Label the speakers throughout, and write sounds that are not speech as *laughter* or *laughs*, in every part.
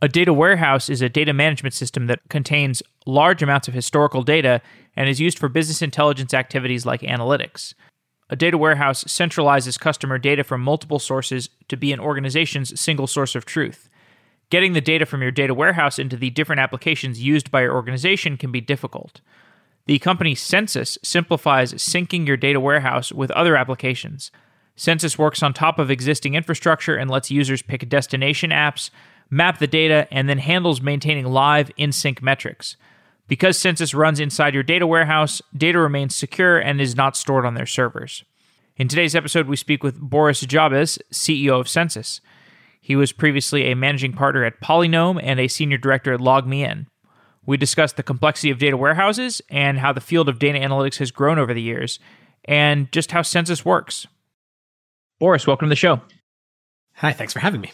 Speaker 1: A data warehouse is a data management system that contains large amounts of historical data and is used for business intelligence activities like analytics. A data warehouse centralizes customer data from multiple sources to be an organization's single source of truth. Getting the data from your data warehouse into the different applications used by your organization can be difficult. The company Census simplifies syncing your data warehouse with other applications. Census works on top of existing infrastructure and lets users pick destination apps, map the data, and then handles maintaining live in sync metrics. Because Census runs inside your data warehouse, data remains secure and is not stored on their servers. In today's episode, we speak with Boris Jabes, CEO of Census. He was previously a managing partner at Polynom and a senior director at LogMeIn. We discussed the complexity of data warehouses and how the field of data analytics has grown over the years, and just how Census works. Boris, welcome to the show.
Speaker 2: Hi, thanks for having me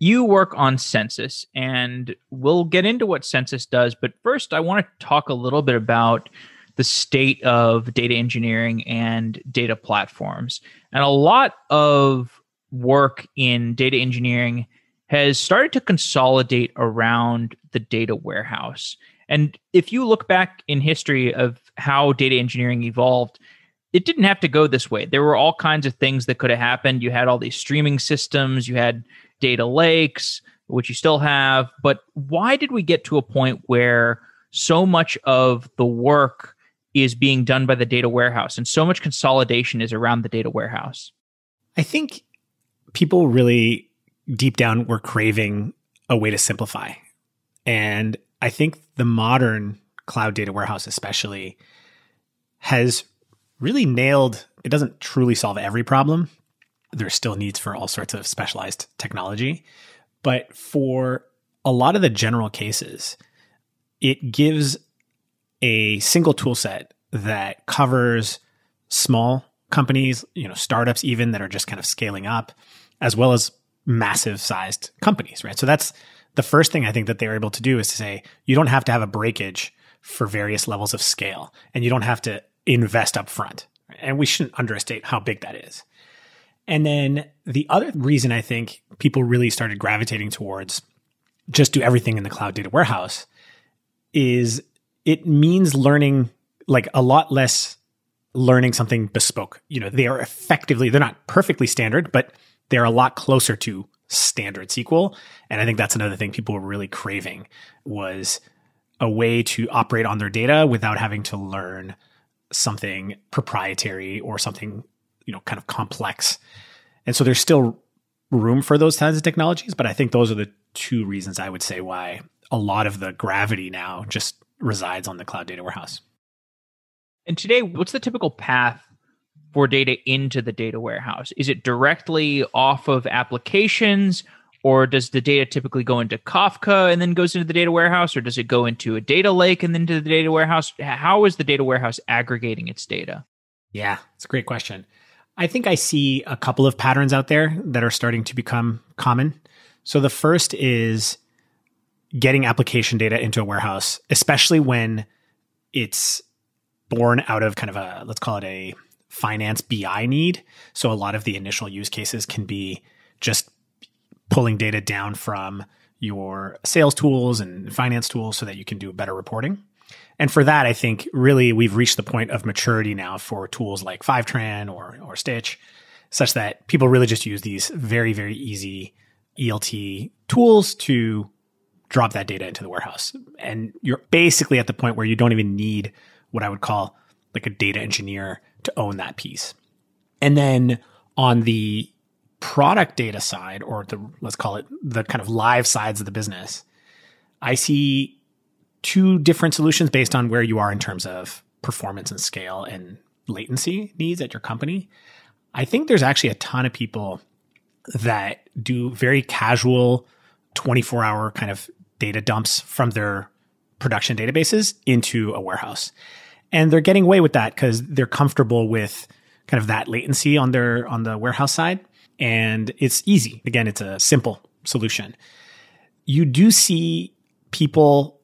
Speaker 1: you work on census and we'll get into what census does. But first, I want to talk a little bit about the state of data engineering and data platforms. And a lot of work in data engineering has started to consolidate around the data warehouse. And if you look back in history of how data engineering evolved, it didn't have to go this way. There were all kinds of things that could have happened. You had all these streaming systems, you had data lakes, which you still have. But why did we get to a point where so much of the work is being done by the data warehouse and so much consolidation is around the data warehouse?
Speaker 2: I think people really deep down were craving a way to simplify. And I think the modern cloud data warehouse, especially, has really nailed it doesn't truly solve every problem, there's still needs for all sorts of specialized technology. But for a lot of the general cases, it gives a single tool set that covers small companies, you know, startups even that are just kind of scaling up, as well as massive sized companies, right? So that's the first thing I think that they're able to do is to say, you don't have to have a breakage for various levels of scale and you don't have to invest up front. And we shouldn't underestimate how big that is. And then the other reason I think people really started gravitating towards just do everything in the cloud data warehouse is it means learning like a lot less learning something bespoke. You know, they are effectively, they're not perfectly standard, but they're a lot closer to standard SQL. And I think that's another thing people were really craving was a way to operate on their data without having to learn something proprietary or something you know kind of complex and so there's still room for those kinds of technologies but i think those are the two reasons i would say why a lot of the gravity now just resides on the cloud data warehouse
Speaker 1: and today what's the typical path for data into the data warehouse is it directly off of applications or does the data typically go into Kafka and then goes into the data warehouse, or does it go into a data lake and then to the data warehouse? How is the data warehouse aggregating its data?
Speaker 2: Yeah, it's a great question. I think I see a couple of patterns out there that are starting to become common. So the first is getting application data into a warehouse, especially when it's born out of kind of a, let's call it a finance BI need. So a lot of the initial use cases can be just pulling data down from your sales tools and finance tools so that you can do better reporting. And for that, I think really we've reached the point of maturity now for tools like Fivetran or, or Stitch, such that people really just use these very, very easy ELT tools to drop that data into the warehouse. And you're basically at the point where you don't even need what I would call like a data engineer to own that piece. And then on the product data side, or the let's call it the kind of live sides of the business, I see two different solutions based on where you are in terms of performance and scale and latency needs at your company. I think there's actually a ton of people that do very casual 24 hour kind of data dumps from their production databases into a warehouse. And they're getting away with that because they're comfortable with kind of that latency on their on the warehouse side and it's easy. Again, it's a simple solution. You do see people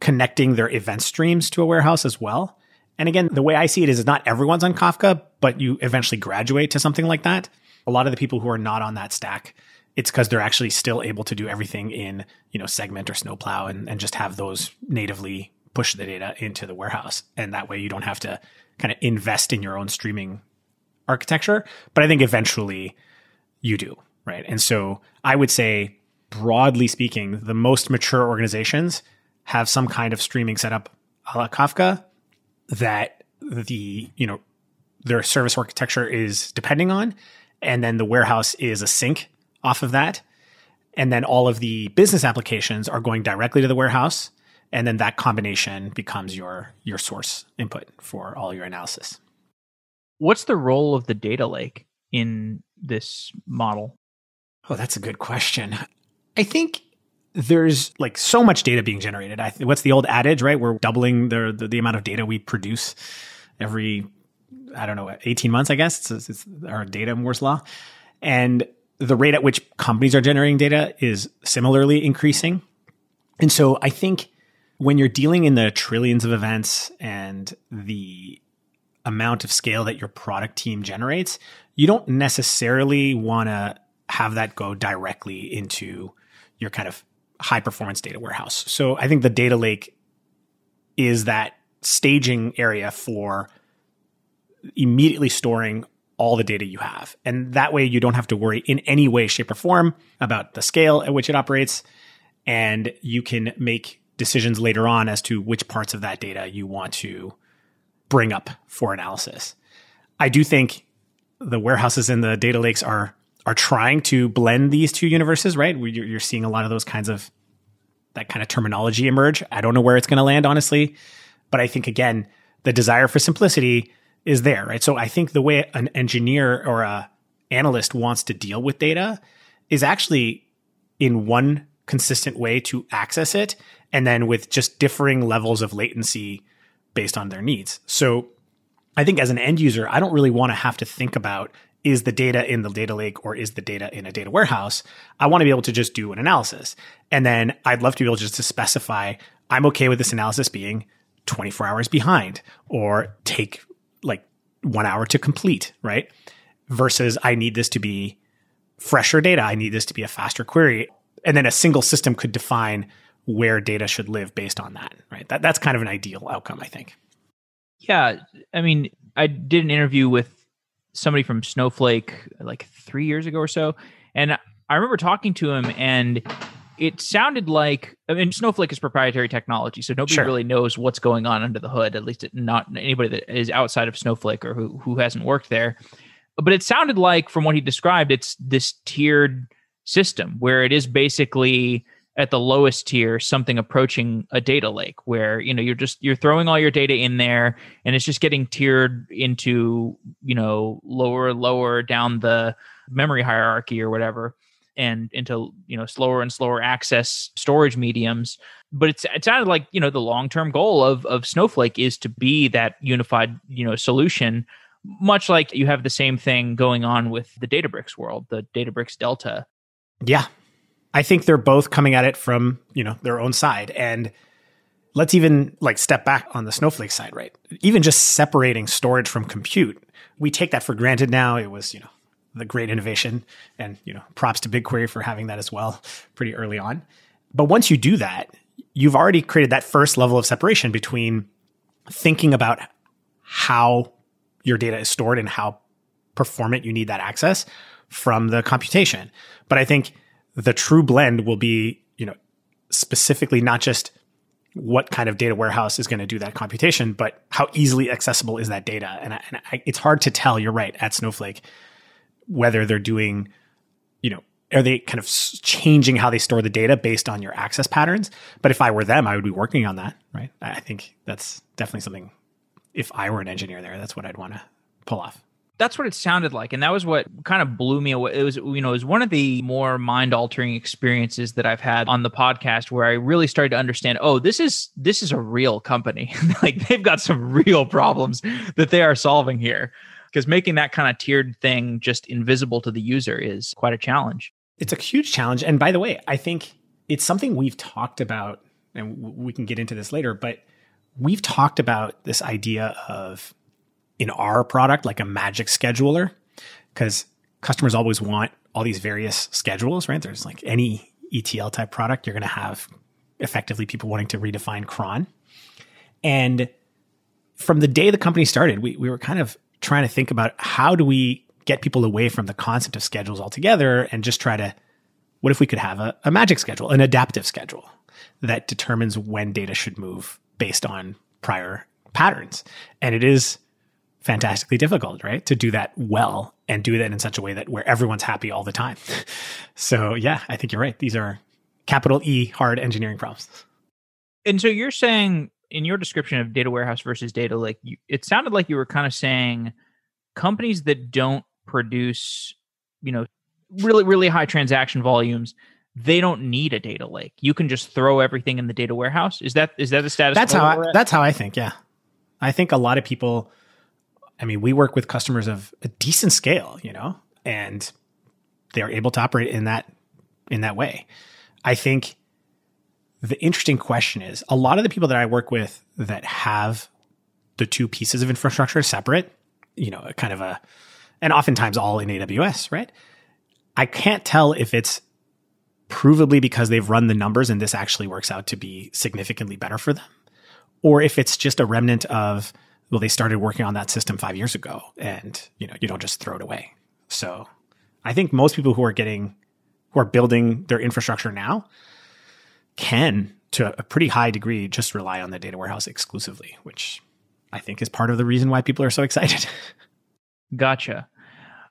Speaker 2: connecting their event streams to a warehouse as well. And again, the way I see it is not everyone's on Kafka, but you eventually graduate to something like that. A lot of the people who are not on that stack it's because they're actually still able to do everything in you know segment or snowplow and, and just have those natively push the data into the warehouse and that way you don't have to kind of invest in your own streaming architecture but i think eventually you do right and so i would say broadly speaking the most mature organizations have some kind of streaming setup a la kafka that the you know their service architecture is depending on and then the warehouse is a sink off of that. And then all of the business applications are going directly to the warehouse. And then that combination becomes your, your source input for all your analysis.
Speaker 1: What's the role of the data lake in this model?
Speaker 2: Oh, that's a good question. I think there's like so much data being generated. I th- what's the old adage, right? We're doubling the, the, the amount of data we produce every I don't know, 18 months, I guess. It's, it's our data Moore's law. And the rate at which companies are generating data is similarly increasing. And so I think when you're dealing in the trillions of events and the amount of scale that your product team generates, you don't necessarily want to have that go directly into your kind of high performance data warehouse. So I think the data lake is that staging area for immediately storing all the data you have. And that way you don't have to worry in any way, shape, or form about the scale at which it operates. And you can make decisions later on as to which parts of that data you want to bring up for analysis. I do think the warehouses and the data lakes are are trying to blend these two universes, right? You're seeing a lot of those kinds of that kind of terminology emerge. I don't know where it's going to land, honestly, but I think again, the desire for simplicity is there, right? So I think the way an engineer or a analyst wants to deal with data is actually in one consistent way to access it and then with just differing levels of latency based on their needs. So I think as an end user, I don't really want to have to think about is the data in the data lake or is the data in a data warehouse? I want to be able to just do an analysis. And then I'd love to be able just to specify I'm okay with this analysis being 24 hours behind or take like one hour to complete, right? Versus I need this to be fresher data. I need this to be a faster query. And then a single system could define where data should live based on that, right? That, that's kind of an ideal outcome, I think.
Speaker 1: Yeah. I mean, I did an interview with somebody from Snowflake like three years ago or so. And I remember talking to him and it sounded like I mean Snowflake is proprietary technology, so nobody sure. really knows what's going on under the hood. At least not anybody that is outside of Snowflake or who who hasn't worked there. But it sounded like, from what he described, it's this tiered system where it is basically at the lowest tier something approaching a data lake where you know you're just you're throwing all your data in there and it's just getting tiered into you know lower lower down the memory hierarchy or whatever and into you know slower and slower access storage mediums. But it's it sounded like you know the long-term goal of of snowflake is to be that unified you know solution much like you have the same thing going on with the databricks world the databricks delta.
Speaker 2: Yeah i think they're both coming at it from you know their own side and let's even like step back on the snowflake side right even just separating storage from compute we take that for granted now it was you know the great innovation and you know props to BigQuery for having that as well pretty early on. But once you do that, you've already created that first level of separation between thinking about how your data is stored and how performant you need that access from the computation. But I think the true blend will be, you know, specifically not just what kind of data warehouse is going to do that computation, but how easily accessible is that data? And, I, and I, it's hard to tell. You're right at Snowflake whether they're doing, you know, are they kind of changing how they store the data based on your access patterns? But if I were them, I would be working on that, right? I think that's definitely something. If I were an engineer there, that's what I'd want to pull off.
Speaker 1: That's what it sounded like, and that was what kind of blew me away. It was, you know, it was one of the more mind-altering experiences that I've had on the podcast, where I really started to understand. Oh, this is this is a real company. *laughs* like they've got some real problems that they are solving here because making that kind of tiered thing just invisible to the user is quite a challenge.
Speaker 2: It's a huge challenge. And by the way, I think it's something we've talked about, and we can get into this later, but we've talked about this idea of in our product, like a magic scheduler, because customers always want all these various schedules, right? There's like any ETL type product, you're going to have effectively people wanting to redefine cron. And from the day the company started, we, we were kind of trying to think about how do we get people away from the concept of schedules altogether and just try to, what if we could have a, a magic schedule, an adaptive schedule that determines when data should move based on prior patterns? And it is fantastically difficult, right? To do that well and do that in such a way that where everyone's happy all the time. *laughs* so yeah, I think you're right. These are capital E hard engineering problems.
Speaker 1: And so you're saying in your description of data warehouse versus data lake, you, it sounded like you were kind of saying companies that don't produce, you know, really really high transaction volumes, they don't need a data lake. You can just throw everything in the data warehouse. Is that is that the status?
Speaker 2: That's how I, that's how I think. Yeah, I think a lot of people. I mean, we work with customers of a decent scale, you know, and they are able to operate in that in that way. I think the interesting question is a lot of the people that I work with that have the two pieces of infrastructure separate, you know, kind of a, and oftentimes all in AWS, right? I can't tell if it's provably because they've run the numbers and this actually works out to be significantly better for them, or if it's just a remnant of, well, they started working on that system five years ago and, you know, you don't just throw it away. So I think most people who are getting, who are building their infrastructure now can, to a pretty high degree, just rely on the data warehouse exclusively, which I think is part of the reason why people are so excited. *laughs*
Speaker 1: gotcha.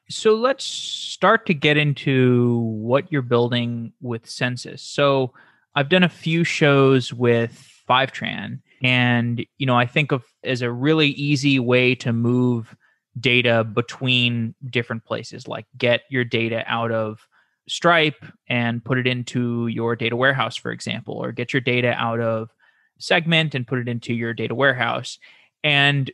Speaker 1: So let's start to get into what you're building with Census. So I've done a few shows with Fivetran, and you know I think of as a really easy way to move data between different places, like get your data out of Stripe and put it into your data warehouse, for example, or get your data out of Segment and put it into your data warehouse. And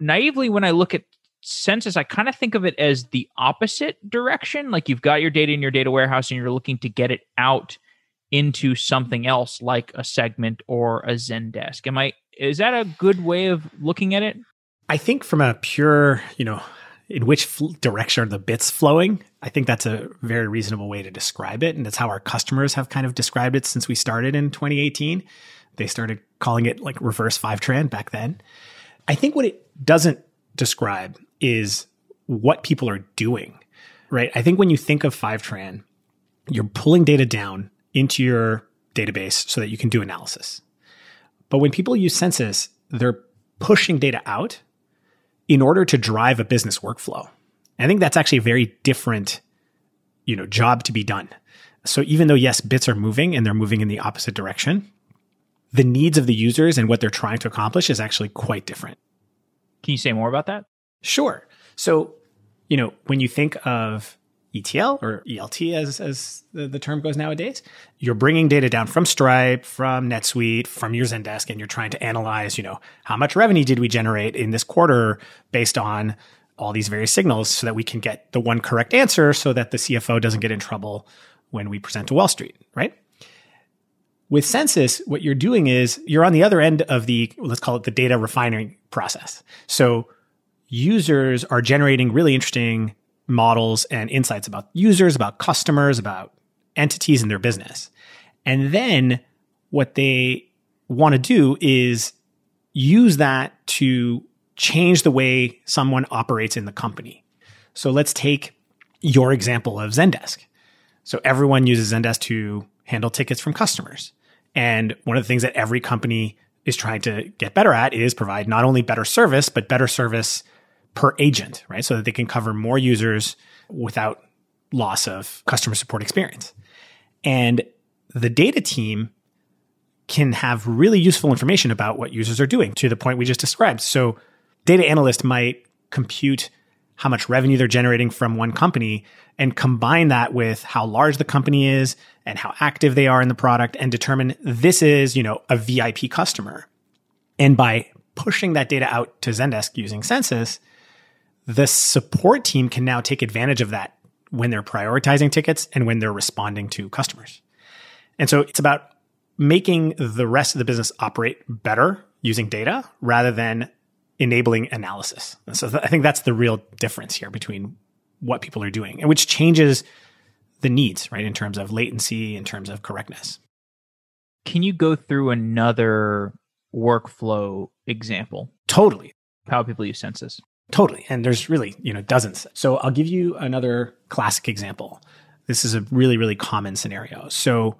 Speaker 1: naively, when I look at census, I kind of think of it as the opposite direction. Like you've got your data in your data warehouse and you're looking to get it out into something else like a segment or a Zendesk. Am I is that a good way of looking at it?
Speaker 2: I think from a pure, you know, in which fl- direction are the bits flowing? I think that's a very reasonable way to describe it. And that's how our customers have kind of described it since we started in 2018. They started calling it like reverse Fivetran back then. I think what it doesn't describe is what people are doing, right? I think when you think of Fivetran, you're pulling data down into your database so that you can do analysis. But when people use census, they're pushing data out in order to drive a business workflow. I think that's actually a very different, you know, job to be done. So even though yes, bits are moving and they're moving in the opposite direction, the needs of the users and what they're trying to accomplish is actually quite different.
Speaker 1: Can you say more about that?
Speaker 2: Sure. So, you know, when you think of ETL or ELT as, as the, the, term goes nowadays, you're bringing data down from Stripe, from NetSuite, from your Zendesk, and you're trying to analyze, you know, how much revenue did we generate in this quarter based on all these various signals so that we can get the one correct answer so that the CFO doesn't get in trouble when we present to Wall Street, right? With census, what you're doing is you're on the other end of the, let's call it the data refining process. So users are generating really interesting models and insights about users, about customers, about entities in their business. And then what they want to do is use that to change the way someone operates in the company. So let's take your example of Zendesk. So everyone uses Zendesk to handle tickets from customers. And one of the things that every company is trying to get better at is provide not only better service, but better service per agent, right? So that they can cover more users without loss of customer support experience. And the data team can have really useful information about what users are doing to the point we just described. So data analyst might compute how much revenue they're generating from one company and combine that with how large the company is and how active they are in the product and determine this is, you know, a VIP customer. And by pushing that data out to Zendesk using Census, the support team can now take advantage of that when they're prioritizing tickets and when they're responding to customers. And so it's about making the rest of the business operate better using data rather than enabling analysis. And so th- I think that's the real difference here between what people are doing and which changes the needs, right? In terms of latency, in terms of correctness.
Speaker 1: Can you go through another workflow example?
Speaker 2: Totally.
Speaker 1: How people use Census?
Speaker 2: Totally. And there's really, you know, dozens. So I'll give you another classic example. This is a really, really common scenario. So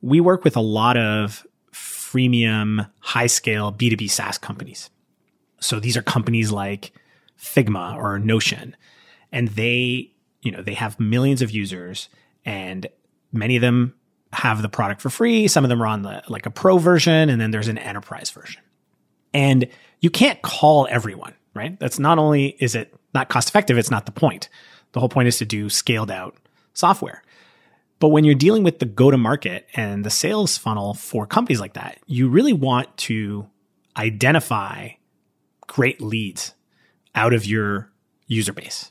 Speaker 2: we work with a lot of freemium, high scale B2B SaaS companies. So these are companies like Figma or Notion. And they, you know, they have millions of users and many of them have the product for free. Some of them are on the like a pro version and then there's an enterprise version. And you can't call everyone, right? That's not only is it not cost effective, it's not the point. The whole point is to do scaled out software. But when you're dealing with the go to market and the sales funnel for companies like that, you really want to identify great leads out of your user base.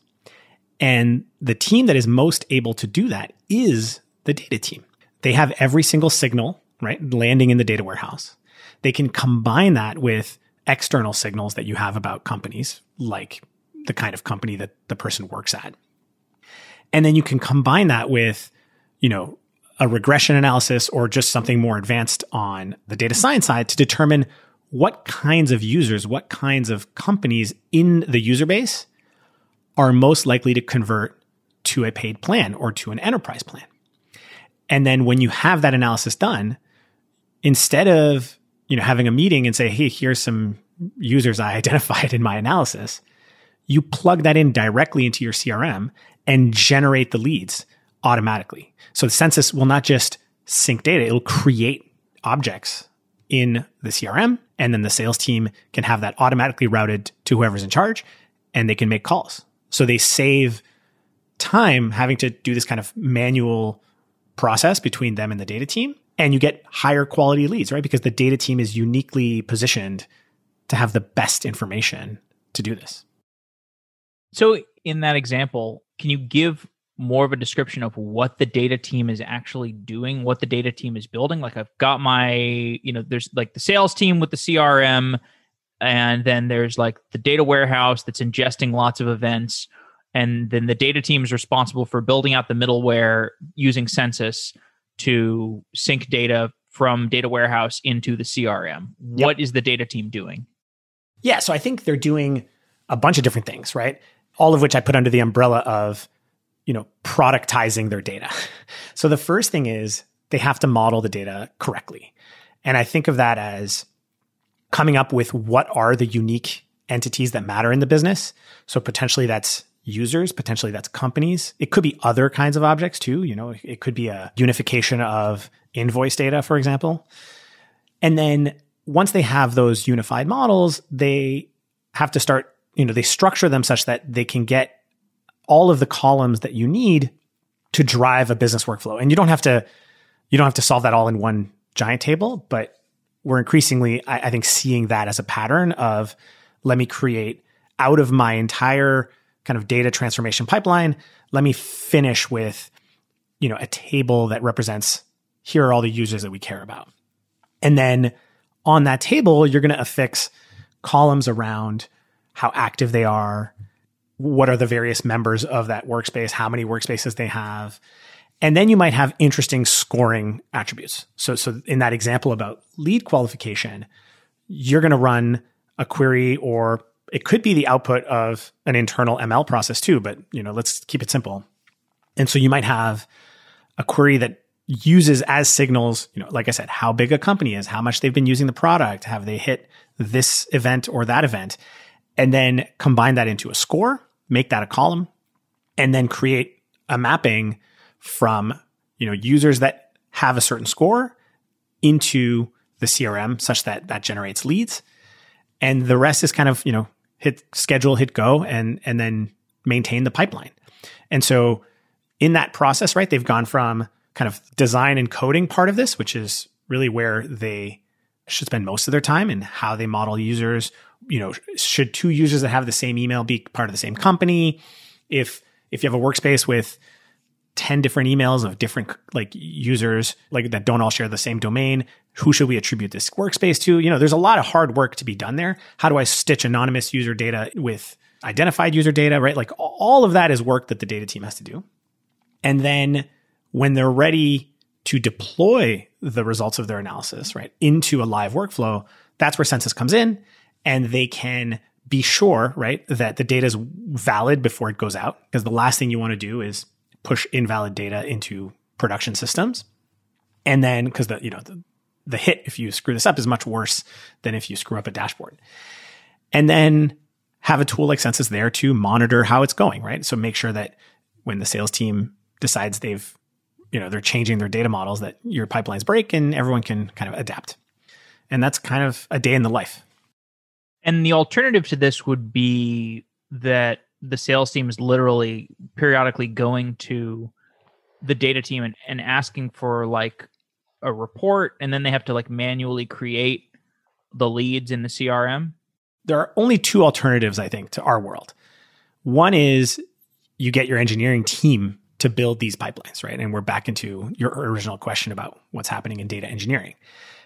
Speaker 2: And the team that is most able to do that is the data team. They have every single signal, right, landing in the data warehouse. They can combine that with external signals that you have about companies, like the kind of company that the person works at. And then you can combine that with, you know, a regression analysis or just something more advanced on the data science side to determine what kinds of users, what kinds of companies in the user base are most likely to convert to a paid plan or to an enterprise plan. And then when you have that analysis done, instead of, you know, having a meeting and say, "Hey, here's some users I *laughs* identified in my analysis," you plug that in directly into your CRM and generate the leads automatically. So the census will not just sync data, it'll create objects in the CRM and then the sales team can have that automatically routed to whoever's in charge and they can make calls. So they save time having to do this kind of manual process between them and the data team and you get higher quality leads, right? Because the data team is uniquely positioned to have the best information to do this.
Speaker 1: So, in that example, can you give more of a description of what the data team is actually doing, what the data team is building? Like, I've got my, you know, there's like the sales team with the CRM, and then there's like the data warehouse that's ingesting lots of events. And then the data team is responsible for building out the middleware using Census to sync data from data warehouse into the CRM. Yep. What is the data team doing?
Speaker 2: Yeah, so I think they're doing a bunch of different things, right? all of which I put under the umbrella of, you know, productizing their data. *laughs* So the first thing is they have to model the data correctly. And I think of that as coming up with what are the unique entities that matter in the business. So potentially that's users, potentially that's companies. It could be other kinds of objects too. You know, it could be a unification of invoice data, for example. And then once they have those unified models, they have to start you know, they structure them such that they can get all of the columns that you need to drive a business workflow. And you don't have to, you don't have to solve that all in one giant table, but we're increasingly, I, I think, seeing that as a pattern of let me create out of my entire kind of data transformation pipeline, let me finish with, you know, a table that represents here are all the users that we care about. And then on that table, you're going to affix columns around how active they are, what are the various members of that workspace, how many workspaces they have. And then you might have interesting scoring attributes. So, so in that example about lead qualification, you're going to run a query or it could be the output of an internal ML process too, but you know, let's keep it simple. And so you might have a query that uses as signals, you know, like I said, how big a company is, how much they've been using the product, have they hit this event or that event and then combine that into a score, make that a column, and then create a mapping from, you know, users that have a certain score into the CRM such that that generates leads. And the rest is kind of, you know, hit schedule, hit go, and and then maintain the pipeline. And so in that process, right, they've gone from kind of design and coding part of this, which is really where they should spend most of their time and how they model users, you know, should two users that have the same email be part of the same company? If if you have a workspace with 10 different emails of different like users like that don't all share the same domain who should we attribute this workspace to you know there's a lot of hard work to be done there how do i stitch anonymous user data with identified user data right like all of that is work that the data team has to do And then when they're ready to deploy the results of their analysis, right, into a live workflow, that's where census comes in and they can be sure, right, that the data is valid before it goes out. Because the last thing you want to do is push invalid data into production systems. And then, because the, you know, the, the hit if you screw this up is much worse than if you screw up a dashboard. And then have a tool like Census there to monitor how it's going, right? So make sure that when the sales team decides they've, you know, they're changing their data models, that your pipelines break and everyone can kind of adapt. And that's kind of a day in the life.
Speaker 1: And the alternative to this would be that the sales team is literally periodically going to the data team and, and asking for like a report and then they have to like manually create the leads in the CRM?
Speaker 2: There are only two alternatives, I think, to our world. One is you get your engineering team to build these pipelines, right? And we're back into your original question about what's happening in data engineering.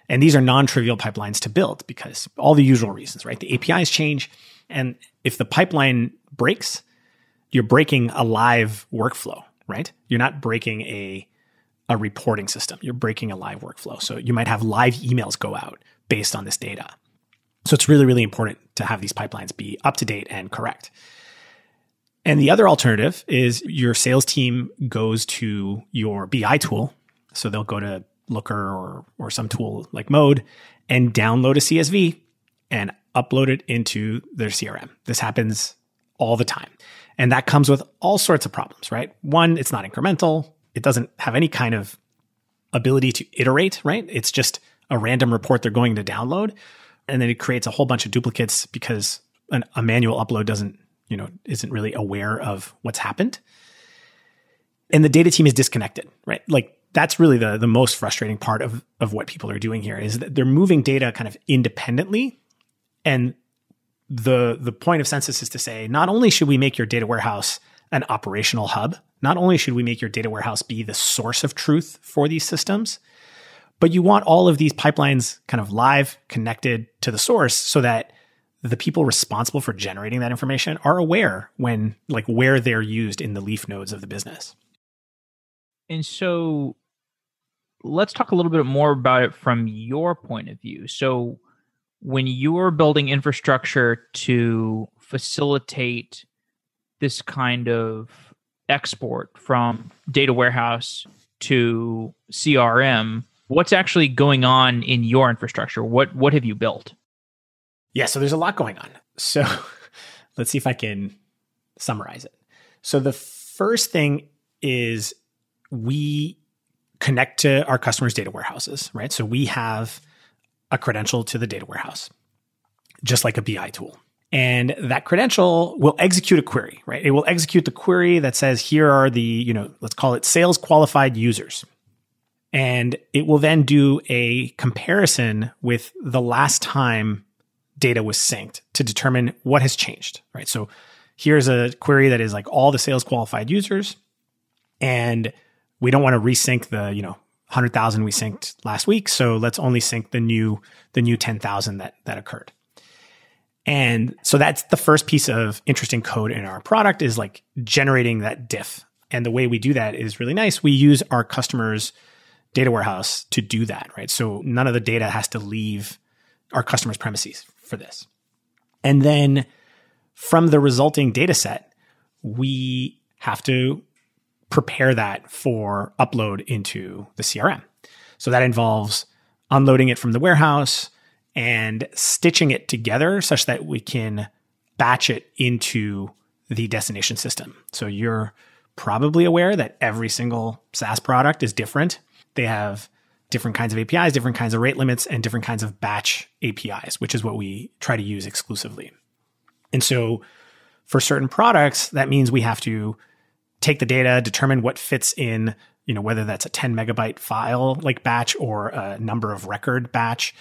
Speaker 2: And these are non-trivial pipelines to build because all the usual reasons, right? The APIs change. And if the pipeline breaks, you're breaking a live workflow, right? You're not breaking a, a reporting system. You're breaking a live workflow. So you might have live emails go out based on this data. So it's really, really important to have these pipelines be up to date and correct. And the other alternative is your sales team goes to your BI tool. So they'll go to Looker or, or some tool like Mode and download a CSV and upload it into their CRM. This happens all the time. And that comes with all sorts of problems, right? One, it's not incremental. It doesn't have any kind of ability to iterate, right? It's just a random report they're going to download. And then it creates a whole bunch of duplicates because an, a manual upload doesn't, you know, isn't really aware of what's happened. And the data team is disconnected, right? Like that's really the, the most frustrating part of, of what people are doing here is that they're moving data kind of independently. And the the point of census is to say not only should we make your data warehouse an operational hub, not only should we make your data warehouse be the source of truth for these systems, but you want all of these pipelines kind of live connected to the source so that the people responsible for generating that information are aware when like where they're used in the leaf nodes of the business.
Speaker 1: And so let's talk a little bit more about it from your point of view. So when you're building infrastructure to facilitate this kind of export from data warehouse to CRM, what's actually going on in your infrastructure? What what have you built?
Speaker 2: Yeah, so there's a lot going on. So *laughs* let's see if I can summarize it. So the first thing is we connect to our customers' data warehouses, right? So we have a credential to the data warehouse, just like a BI tool. And that credential will execute a query, right? It will execute the query that says, here are the, you know, let's call it sales qualified users. And it will then do a comparison with the last time data was synced to determine what has changed, right? So here's a query that is like all the sales qualified users. And we don't want to resync the, you know, 100,000 we synced last week, so let's only sync the new the new 10,000 that that occurred. And so that's the first piece of interesting code in our product is like generating that diff. And the way we do that is really nice. We use our customers' data warehouse to do that, right? So none of the data has to leave our customers' premises for this. And then from the resulting data set, we have to prepare that for upload into the CRM. So that involves unloading it from the warehouse and stitching it together such that we can batch it into the destination system. So you're probably aware that every single SaaS product is different. They have different kinds of APIs, different kinds of rate limits, and different kinds of batch APIs, which is what we try to use exclusively. And so for certain products, that means we have to take the data, determine what fits in, you know, whether that's a 10 megabyte file like batch or a number of record batch,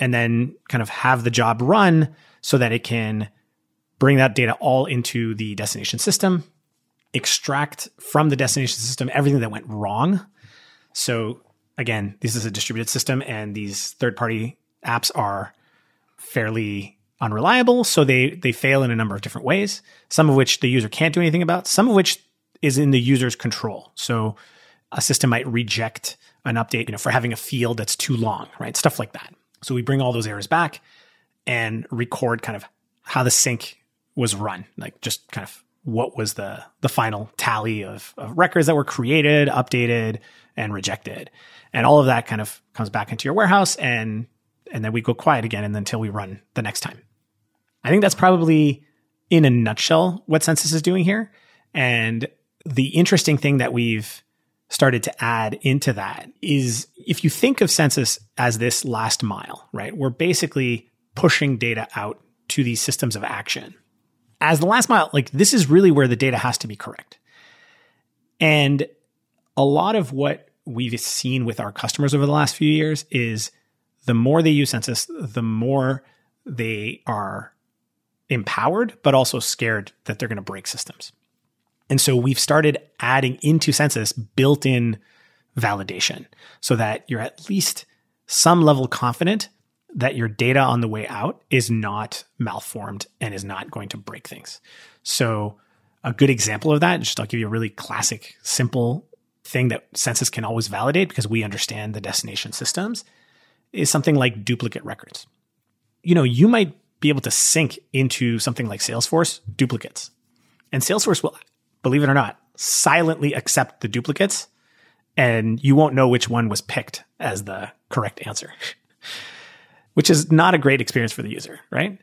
Speaker 2: and then kind of have the job run so that it can bring that data all into the destination system, extract from the destination system everything that went wrong. So again, this is a distributed system and these third party apps are fairly unreliable. So they, they fail in a number of different ways, some of which the user can't do anything about, some of which is in the user's control. So a system might reject an update, you know, for having a field that's too long, right? Stuff like that. So we bring all those errors back and record kind of how the sync was run, like just kind of what was the the final tally of, of records that were created, updated, and rejected, and all of that kind of comes back into your warehouse, and and then we go quiet again, and until we run the next time. I think that's probably in a nutshell what census is doing here, and the interesting thing that we've started to add into that is if you think of census as this last mile, right? We're basically pushing data out to these systems of action as the last mile, like this is really where the data has to be correct. And a lot of what we've seen with our customers over the last few years is the more they use census, the more they are empowered, but also scared that they're going to break systems. And so we've started adding into census built in validation so that you're at least some level confident that your data on the way out is not malformed and is not going to break things. So, a good example of that, just I'll give you a really classic, simple thing that census can always validate because we understand the destination systems, is something like duplicate records. You know, you might be able to sync into something like Salesforce duplicates, and Salesforce will, believe it or not, silently accept the duplicates, and you won't know which one was picked as the correct answer. *laughs* which is not a great experience for the user, right?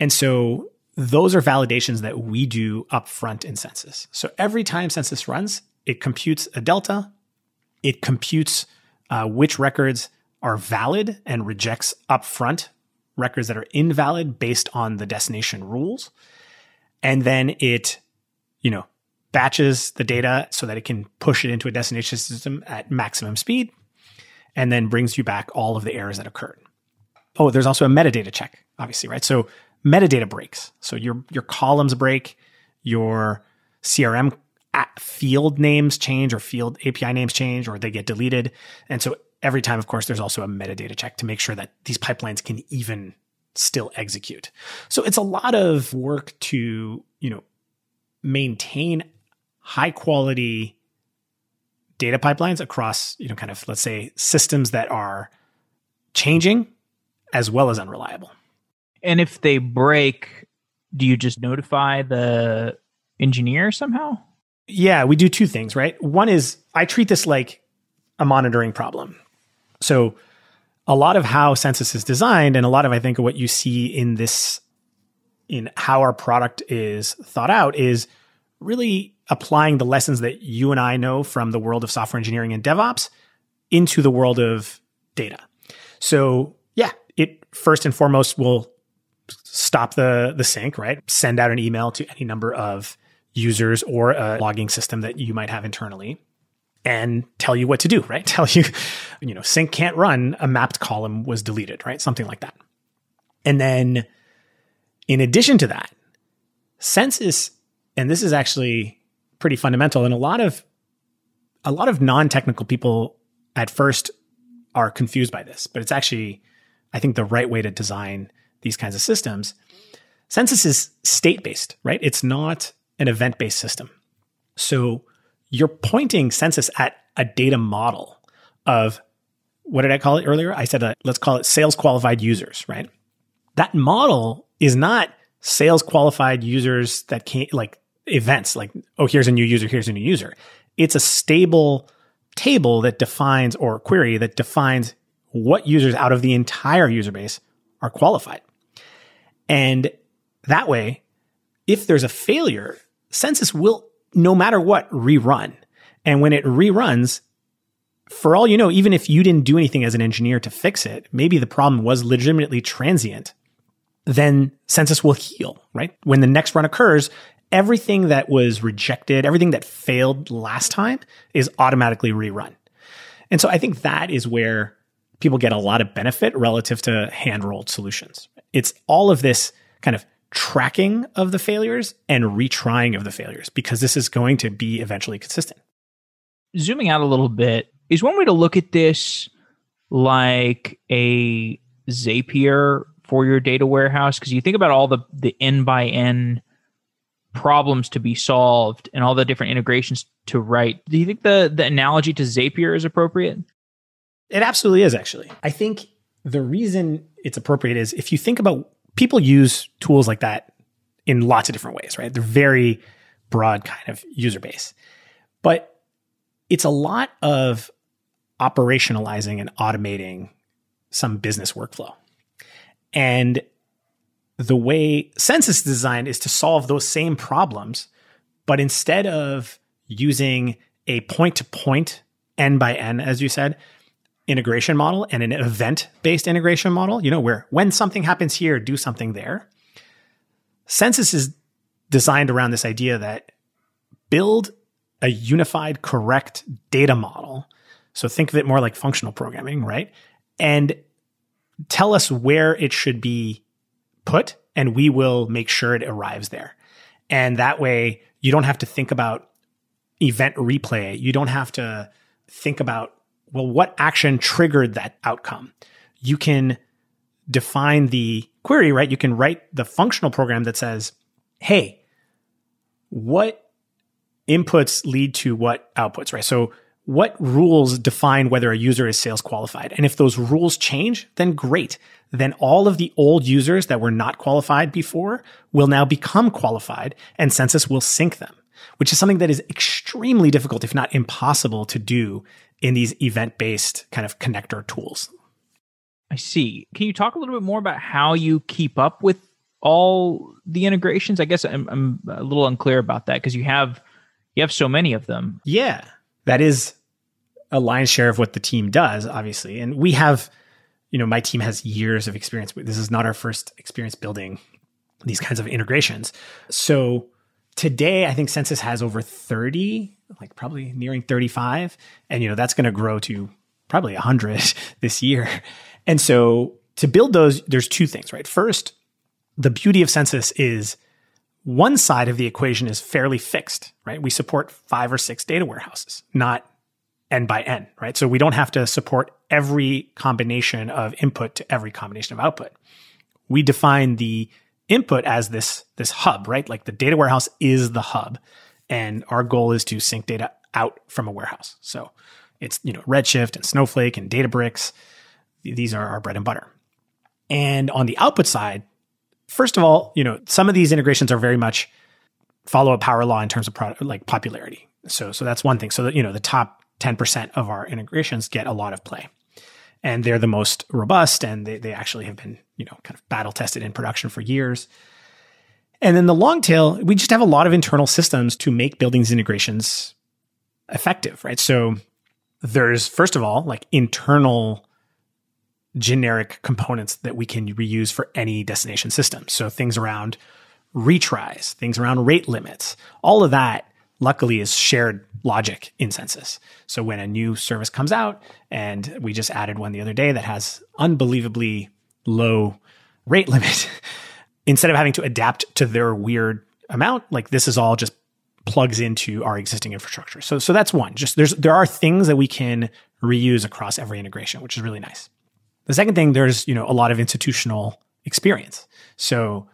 Speaker 2: And so those are validations that we do upfront in census. So every time census runs, it computes a delta, it computes uh, which records are valid and rejects upfront records that are invalid based on the destination rules. And then it, you know, batches the data so that it can push it into a destination system at maximum speed and then brings you back all of the errors that occurred. Oh, there's also a metadata check, obviously, right? So metadata breaks. So your your columns break, your CRM field names change or field API names change or they get deleted. And so every time, of course, there's also a metadata check to make sure that these pipelines can even still execute. So it's a lot of work to, you know, maintain high quality data pipelines across, you know, kind of let's say systems that are changing as well as unreliable.
Speaker 1: And if they break, do you just notify the engineer somehow?
Speaker 2: Yeah, we do two things, right? One is I treat this like a monitoring problem. So a lot of how census is designed and a lot of I think what you see in this in how our product is thought out is really applying the lessons that you and I know from the world of software engineering and DevOps into the world of data. So yeah, it first and foremost will stop the the sync, right? Send out an email to any number of users or a logging system that you might have internally and tell you what to do, right? *laughs* Tell you, you know, sync can't run, a mapped column was deleted, right? Something like that. And then in addition to that, Census, and this is actually pretty fundamental, and a lot of a lot of non-technical people at first are confused by this, but it's actually I think, the right way to design these kinds of systems. census is state based, right? It's not an event based system. So you're pointing census at a data model of what did I call it earlier? I said, uh, let's call it sales qualified users, right? That model is not sales qualified users that can like events, like, oh, here's a new user, here's a new user. It's a stable table that defines or query that defines what users out of the entire user base are qualified. And that way, if there's a failure, census will, no matter what, rerun. And when it reruns, for all you know, even if you didn't do anything as an engineer to fix it, maybe the problem was legitimately transient, then census will heal, right? When the next run occurs, everything that was rejected, everything that failed last time is automatically rerun. And so I think that is where people get a lot of benefit relative to hand rolled solutions. It's all of this kind of tracking of the failures and retrying of the failures because this is going to be eventually consistent.
Speaker 1: Zooming out a little bit, is one way to look at this like a Zapier for your data warehouse? Because you think about all the, the N by N problems to be solved and all the different integrations to write. Do you think the the analogy to Zapier is appropriate?
Speaker 2: It absolutely is actually. I think the reason it's appropriate is if you think about people use tools like that in lots of different ways, right? They're very broad kind of user base. But it's a lot of operationalizing and automating some business workflow. And the way census is designed is to solve those same problems, but instead of using a point to point, N by N, as you said, integration model and an event based integration model, you know, where when something happens here, do something there. Census is designed around this idea that build a unified, correct data model. So think of it more like functional programming, right? And tell us where it should be put, and we will make sure it arrives there. And that way, you don't have to think about event replay. You don't have to think about, well, what action triggered that outcome? You can define the query, right? You can write the functional program that says, hey, what inputs lead to what outputs, right? So what rules define whether a user is sales qualified? And if those rules change, then great. Then all of the old users that were not qualified before will now become qualified and census will sync them, which is something that is extremely difficult, if not impossible to do in these event based kind of connector tools.
Speaker 1: I see. Can you talk a little bit more about how you keep up with all the integrations? I guess I'm, I'm a little unclear about that because you have you have so many of them.
Speaker 2: Yeah that is a lion's share of what the team does, obviously. And we have, you know, my team has years of experience. This is not our first experience building these kinds of integrations. So today, I think Census has over 30, like probably nearing 35. And, you know, that's going to grow to probably 100 *laughs* this year. And so to build those, there's two things, right? First, the beauty of Census is one side of the equation is fairly fixed, right? We support five or six data warehouses, not n by n, right? So we don't have to support every combination of input to every combination of output. We define the input as this, this hub, right? Like the data warehouse is the hub. And our goal is to sync data out from a warehouse. So it's, you know, Redshift and Snowflake and Databricks. These are our bread and butter. And on the output side, first of all, you know, some of these integrations are very much follow a power law in terms of product, like popularity. So, so that's one thing. So that, you know, the top 10% of our integrations get a lot of play and they're the most robust and they, they actually have been, you know, kind of battle tested in production for years. And then the long tail, we just have a lot of internal systems to make building these integrations effective, right? So there's, first of all, like internal generic components that we can reuse for any destination system. So things around retries, things around rate limits, all of that luckily is shared logic in Census. So when a new service comes out, and we just added one the other day that has unbelievably low rate limit, *laughs* instead of having to adapt to their weird amount, like this is all just plugs into our existing infrastructure. So so that's one. Just there's there are things that we can reuse across every integration, which is really nice. The second thing, there's, you know, a lot of institutional experience. So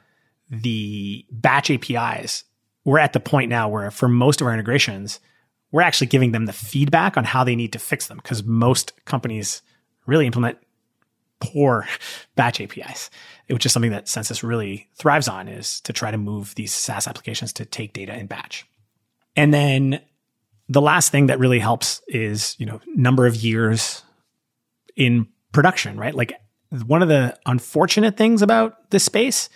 Speaker 2: the batch APIs, we're at the point now where for most of our integrations, we're actually giving them the feedback on how they need to fix them because most companies really implement poor *laughs* batch APIs, which is something that Census really thrives on is to try to move these SaaS applications to take data in batch. And then the last thing that really helps is, you know, number of years in production, right? Like one of the unfortunate things about this space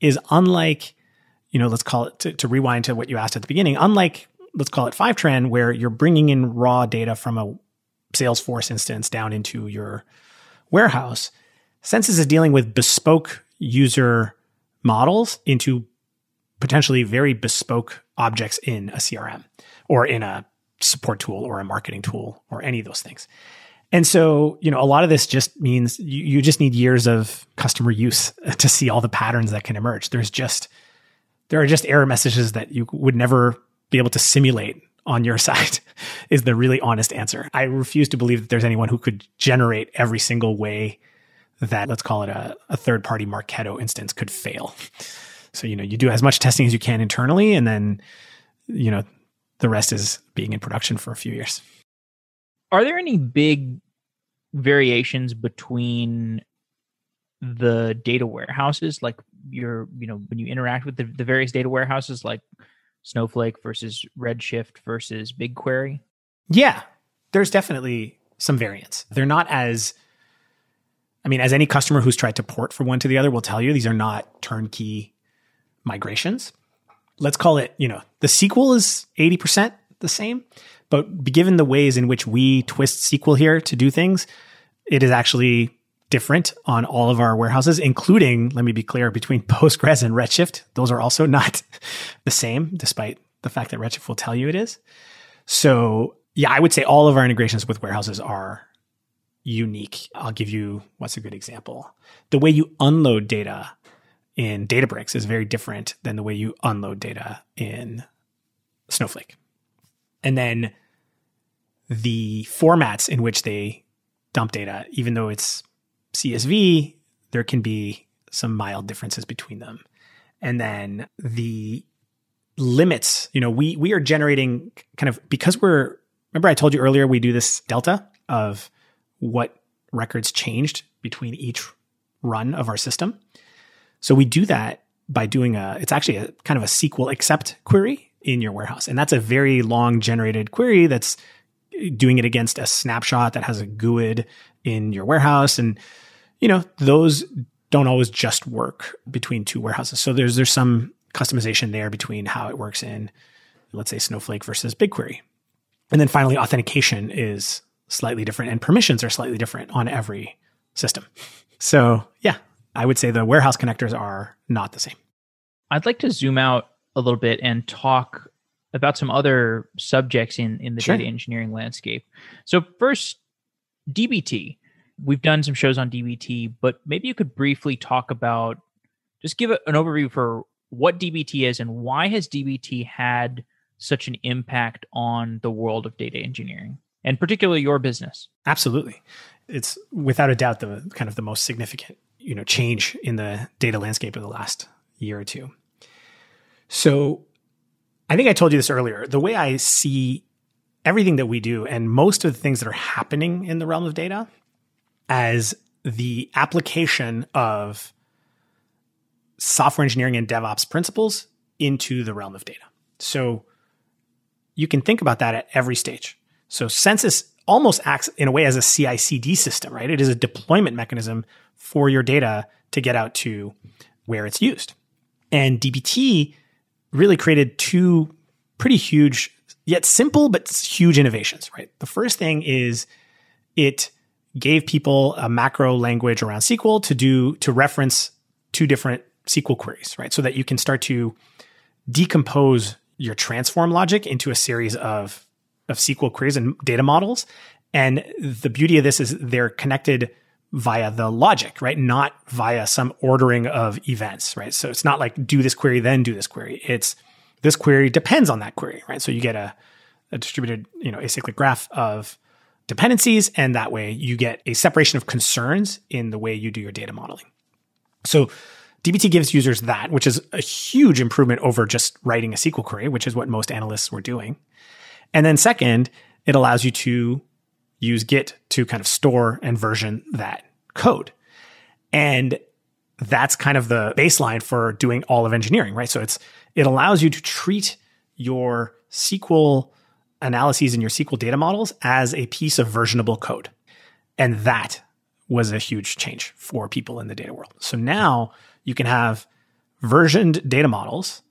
Speaker 2: is unlike, you know, let's call it to, to rewind to what you asked at the beginning, unlike, let's call it Fivetran, where you're bringing in raw data from a Salesforce instance down into your warehouse. Census is dealing with bespoke user models into potentially very bespoke objects in a CRM or in a support tool or a marketing tool or any of those things. And so, you know, a lot of this just means you, you just need years of customer use *laughs* to see all the patterns that can emerge. There's just, there are just error messages that you would never be able to simulate on your *laughs* side is the really honest answer. I refuse to believe that there's anyone who could generate every single way that let's call it a, a third party Marketo instance could fail. So, you know, you do as much testing as you can internally, and then, you know, the rest is being in production for a few years.
Speaker 1: Are there any big variations between the data warehouses? Like your, you know, when you interact with the, the various data warehouses, like Snowflake versus Redshift versus BigQuery?
Speaker 2: Yeah, there's definitely some variance. They're not as I mean, as any customer who's tried to port from one to the other will tell you, these are not turnkey migrations. Let's call it, you know, the SQL is 80% the same, but given the ways in which we twist SQL here to do things, it is actually different on all of our warehouses, including, let me be clear, between *laughs* Postgres and Redshift. Those are also not *laughs* the same, despite the fact that Redshift will tell you it is. So, yeah, I would say all of our integrations with warehouses are unique. I'll give you what's a good example. The way you unload data in Databricks is very different than the way you unload data in Snowflake. And then the formats in which they dump data, even though it's CSV, there can be some mild differences between them. And then the limits, you know, we we are generating kind of because we're remember I told you earlier we do this delta of what records changed between each run of our system. So we do that by doing a, it's actually a kind of a SQL except query in your warehouse. And that's a very long generated query that's eh, doing it against a snapshot that has a GUID in your warehouse. And, you know, those don't always just work between two warehouses. So there's, there's some customization there between how it works in, let's say Snowflake versus BigQuery. And then finally, authentication is slightly different and permissions are slightly different on every system. So, yeah, I would say the warehouse connectors are not the same.
Speaker 1: I'd like to zoom out a little bit and talk about some other subjects in, in the sure. data engineering landscape. So, first, DBT. We've done some shows on DBT, but maybe you could briefly talk about just give an overview for what DBT is and why has DBT had such an impact on the world of data engineering? and particularly your business.
Speaker 2: Absolutely. It's without a doubt the kind of the most significant, you know, change in the data landscape of the last year or two. So I think I told you this earlier. The way I see everything that we do and most of the things that are happening in the realm of data as the application of software engineering and DevOps principles into the realm of data. So you can think about that at every stage. So census almost acts in a way as a CI/CD system, right? It is a deployment mechanism for your data to get out to where it's used. And DBT really created two pretty huge, yet simple but huge innovations, right? The first thing is it gave people a macro language around SQL to do to reference two different SQL queries, right? So that you can start to decompose your transform logic into a series of of SQL queries and data models. And the beauty of this is they're connected via the logic, right? Not via some ordering of events, right? So it's not like do this query, then do this query. It's this query depends on that query, right? So you get a, a distributed, you know, acyclic graph of dependencies, and that way you get a separation of concerns in the way you do your data modeling. So DBT gives users that, which is a huge improvement over just writing a SQL query, which is what most analysts were doing. And then second, it allows you to use Git to kind of store and version that code. And that's kind of the baseline for doing all of engineering, right? So it's it allows you to treat your SQL analyses and your SQL data models as a piece of versionable code. And that was a huge change for people in the data world. So now you can have versioned data models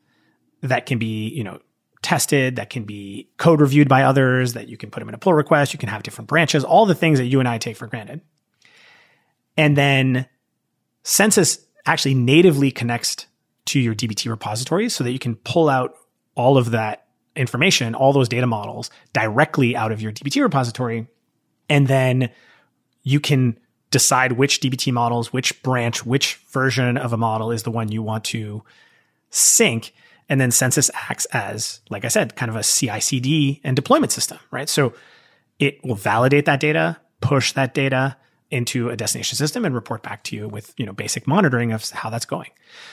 Speaker 2: that can be, you know, tested, that can be code reviewed by others, that you can put them in a pull request, you can have different branches, all the things that you and I take for granted. And then Census actually natively connects to your DBT repository so that you can pull out all of that information, all those data models directly out of your DBT repository. And then you can decide which DBT models, which branch, which version of a model is the one you want to sync. And then census acts as, like I said, kind of a CI CD and deployment system, right? So it will validate that data, push that data into a destination system and report back to you with, you know, basic monitoring of how that's going.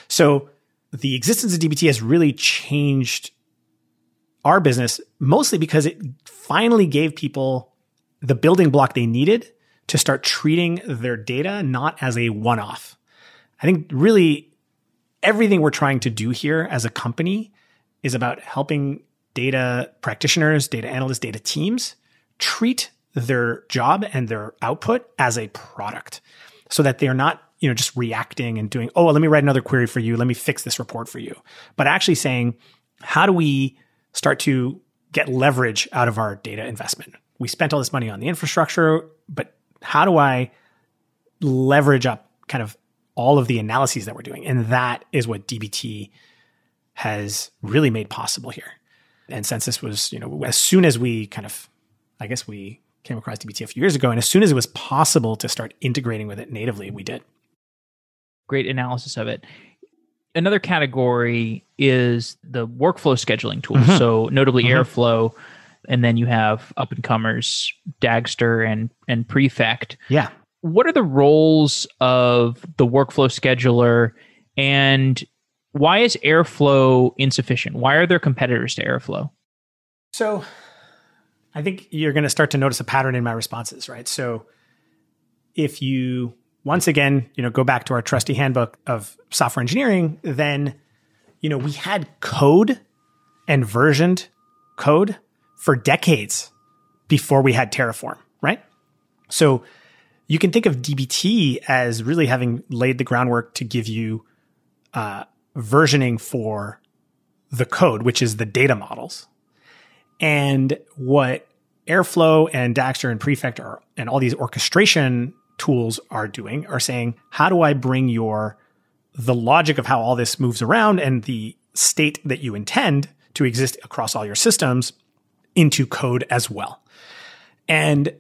Speaker 2: So the existence of DBT has really changed our business mostly because it finally gave people the building block they needed to start treating their data not as a one off. I think really everything we're trying to do here as a company is about helping data practitioners, data analysts, data teams treat their job and their output as a product so that they're not you know just reacting and doing oh let me write another query for you. Let me fix this report for you. But actually saying how do we start to get leverage out of our data investment? We spent all this money on the infrastructure but how do i leverage up kind of all of the analyses that we're doing and that is what dbt has really made possible here and Census was you know as soon as we kind of i guess we came across dbt a few years ago and as soon as it was possible to start integrating with it natively we did
Speaker 1: great analysis of it. Another category is the workflow scheduling tools. Mm-hmm. So notably mm-hmm. Airflow, and then you have up and comers Dagster and and Prefect.
Speaker 2: Yeah.
Speaker 1: What are the roles of the workflow scheduler and why is Airflow insufficient? Why are there competitors to Airflow?
Speaker 2: So I think you're going to start to notice a pattern in my responses, right? So if you once again, you know, go back to our trusty handbook of software engineering, then, you know, we had code and versioned code for decades before we had Terraform, right? So you can think of DBT as really having laid the groundwork to give you uh, versioning for the code, which is the data models. And what Airflow and Dagster and Prefect are, and all these orchestration tools are doing are saying, how do I bring your the logic of how all this moves around and the state that you intend to exist across all your systems into code as well. And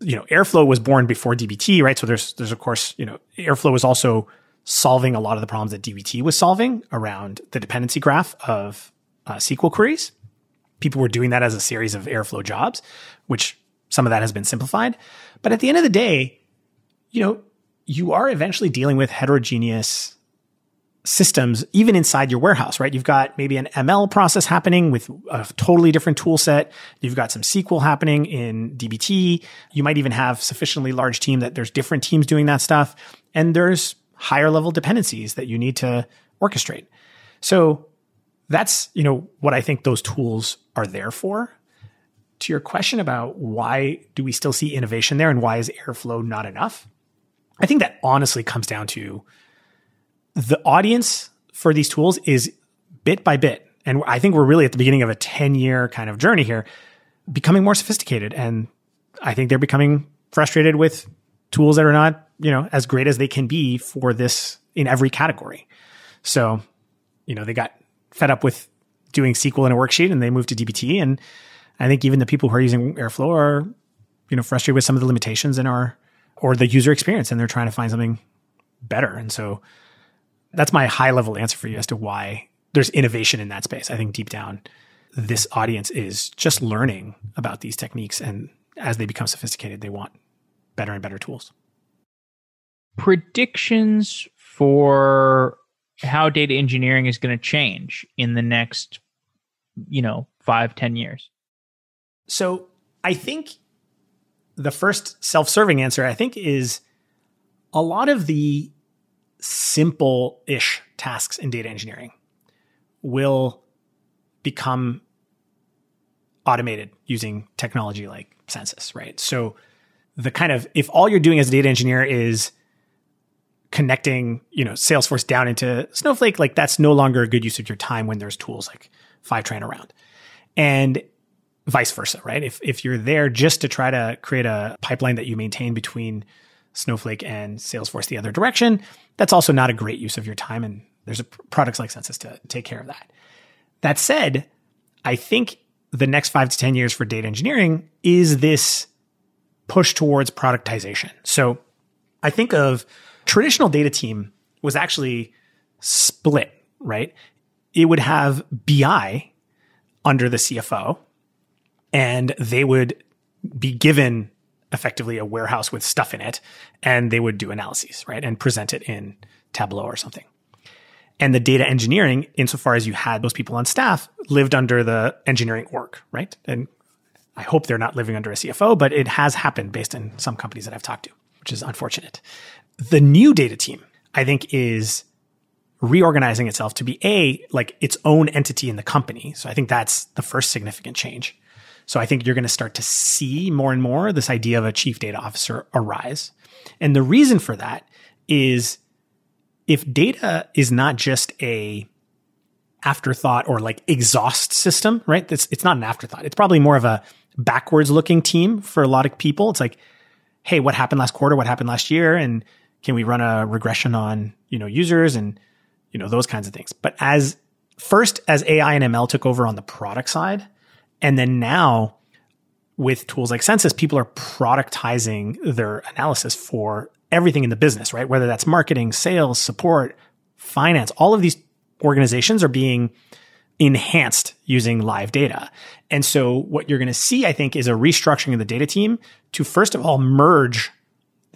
Speaker 2: you know, Airflow was born before DBT, right? So there's there's of course, you know, Airflow was also solving a lot of the problems that DBT was solving around the dependency graph of uh, SQL queries. People were doing that as a series of Airflow jobs, which some of that has been simplified. But at the end of the day, you know, you are eventually dealing with heterogeneous systems even inside your warehouse, right? You've got maybe an ML process happening with a totally different tool set. You've got some SQL happening in DBT. You might even have sufficiently large team that there's different teams doing that stuff. And there's higher level dependencies that you need to orchestrate. So that's, you know, what I think those tools are there for to your question about why do we still see innovation there and why is airflow not enough I think that honestly comes down to the audience for these tools is bit by bit. And I think we're really at the beginning of a 10 year kind of journey here, becoming more sophisticated. And I think they're becoming frustrated with tools that are not, you know, as great as they can be for this in every category. So, you know, they got fed up with doing SQL in a worksheet and they moved to DBT. And I think even the people who are using Airflow are, you know, frustrated with some of the limitations in our or the user experience and they're trying to find something better. And so that's my high level answer for you as to why there's innovation in that space. I think deep down, this audience is just learning about these techniques. And as they become sophisticated, they want better and better tools.
Speaker 1: Predictions for how data engineering is going to change in the next, you know, five, ten years.
Speaker 2: So I think the first self-serving answer I think is a lot of the simple-ish tasks in data engineering will become automated using technology like census, right? So the kind of if all you're doing as a data engineer is connecting, you know, Salesforce down into Snowflake, like that's no longer a good use of your time when there's tools like Fivetran around. And vice versa, right? If if you're there just to try to create a pipeline that you maintain between Snowflake and Salesforce the other direction, that's also not a great use of your time. And there's products like Census to take care of that. That said, I think the next five to 10 years for data engineering is this push towards productization. So I think of traditional data team was actually split, right? It would have BI under the CFO and they would be given effectively a warehouse with stuff in it and they would do analyses, right? And present it in Tableau or something. And the data engineering, insofar as you had those people on staff, lived under the engineering org, right? And I hope they're not living under a CFO, but it has happened based on some companies that I've talked to, which is unfortunate. The new data team, I think, is reorganizing itself to be a like its own entity in the company. So I think that's the first significant change. So I think you're going to start to see more and more this idea of a chief data officer arise. And the reason for that is if data is not just a afterthought or like exhaust system, right? It's, it's not an afterthought. It's probably more of a backwards looking team for a lot of people. It's like, Hey, what happened last quarter? What happened last year? And can we run a regression on, you know, users and, you know, those kinds of things. But as first, as AI and ML took over on the product side, and then now with tools like census, people are productizing their analysis for everything in the business, right? Whether that's marketing, sales, support, finance, all of these organizations are being enhanced using live data. And so what you're going to see, I think, is a restructuring of the data team to first of all merge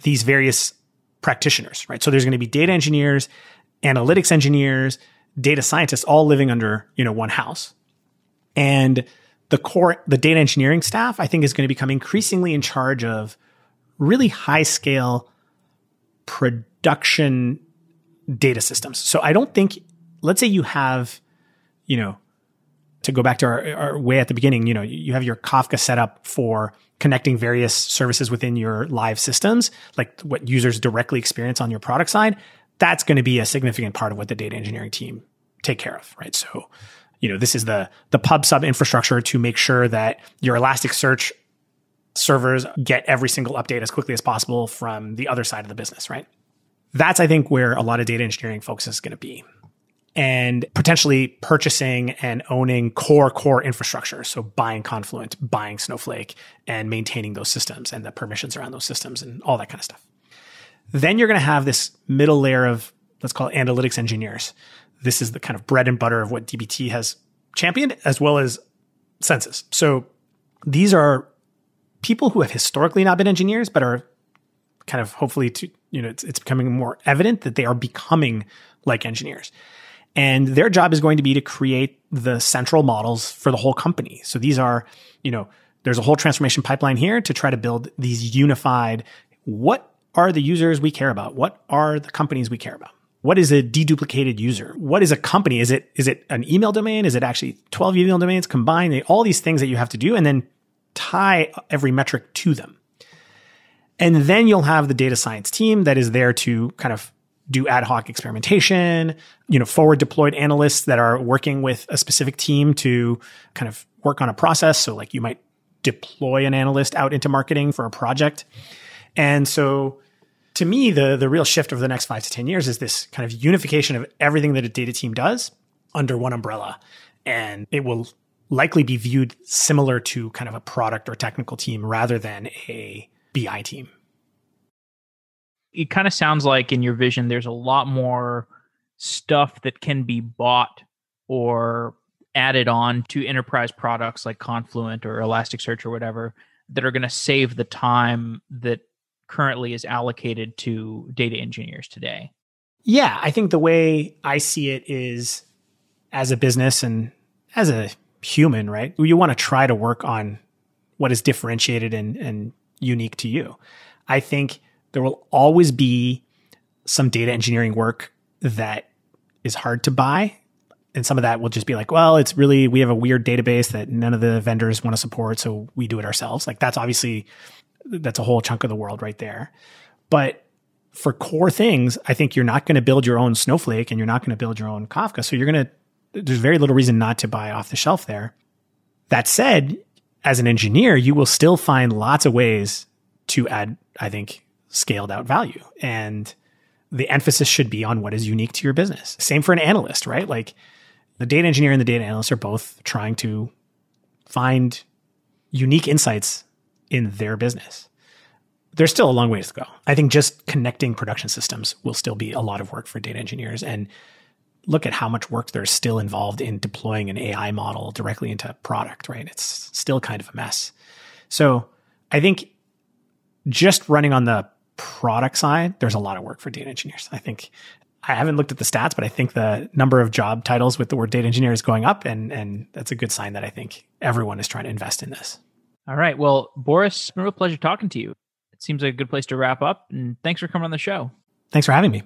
Speaker 2: these various practitioners, right? So there's going to be data engineers, analytics engineers, data scientists all living under, you know, one house. And the core, the data engineering staff, I think is going to become increasingly in charge of really high scale production data systems. So I don't think, let's say you have, you know, to go back to our, our way at the beginning, you know, you have your Kafka set up for connecting various services within your live systems, like what users directly experience on your product side. That's going to be a significant part of what the data engineering team take care of, right? So, you know, this is the the pub sub infrastructure to make sure that your Elasticsearch servers get every single update as quickly as possible from the other side of the business, right? That's I think where a lot of data engineering focus is going to be. And potentially purchasing and owning core core infrastructure. So buying Confluent, buying Snowflake, and maintaining those systems and the permissions around those systems and all that kind of stuff. Then you're going to have this middle layer of let's call it analytics engineers this is the kind of bread and butter of what DBT has championed, as well as census. So these are people who have historically not been engineers, but are kind of hopefully to, you know, it's, it's becoming more evident that they are becoming like engineers. And their job is going to be to create the central models for the whole company. So these are, you know, there's a whole transformation pipeline here to try to build these unified, what are the users we care about? What are the companies we care about? What is a deduplicated user? What is a company? Is it is it an email domain? Is it actually 12 email domains combined? All these things that you have to do and then tie every metric to them. And then you'll have the data science team that is there to kind of do ad hoc experimentation, you know, forward deployed analysts that are working with a specific team to kind of work on a process. So like you might deploy an analyst out into marketing for a project. And so to me, the, the real shift over the next five to 10 years is this kind of unification of everything that a data team does under one umbrella. And it will likely be viewed similar to kind of a product or technical team rather than a BI team.
Speaker 1: It kind of sounds like in your vision, there's a lot more stuff that can be bought or added on to enterprise products like Confluent or Elasticsearch or whatever that are going to save the time that currently is allocated to data engineers today?
Speaker 2: Yeah, I think the way I see it is as a business and as a human, right? You want to try to work on what is differentiated and, and unique to you. I think there will always be some data engineering work that is hard to buy. And some of that will just be like, well, it's really, we have a weird database that none of the vendors want to support. So we do it ourselves. Like that's obviously that's a whole chunk of the world right there. But for core things, I think you're not going to build your own Snowflake and you're not going to build your own Kafka. So you're going to, there's very little reason not to buy off the shelf there. That said, as an engineer, you will still find lots of ways to add, I think, scaled out value. And the emphasis should be on what is unique to your business. Same for an analyst, right? Like the data engineer and the data analyst are both trying to find unique insights in their business. There's still a long ways to go. I think just connecting production systems will still be a lot of work for data engineers. And look at how much work there's still involved in deploying an AI model directly into product, right? It's still kind of a mess. So I think just running on the product side, there's a lot of work for data engineers. I think I haven't looked at the stats, but I think the number of job titles with the word data engineer is going up, and and that's a good sign that I think everyone is trying to invest in this.
Speaker 1: All right. Well, Boris, it's been a real pleasure talking to you. It seems like a good place to wrap up, and thanks for coming on the show.
Speaker 2: Thanks for having me.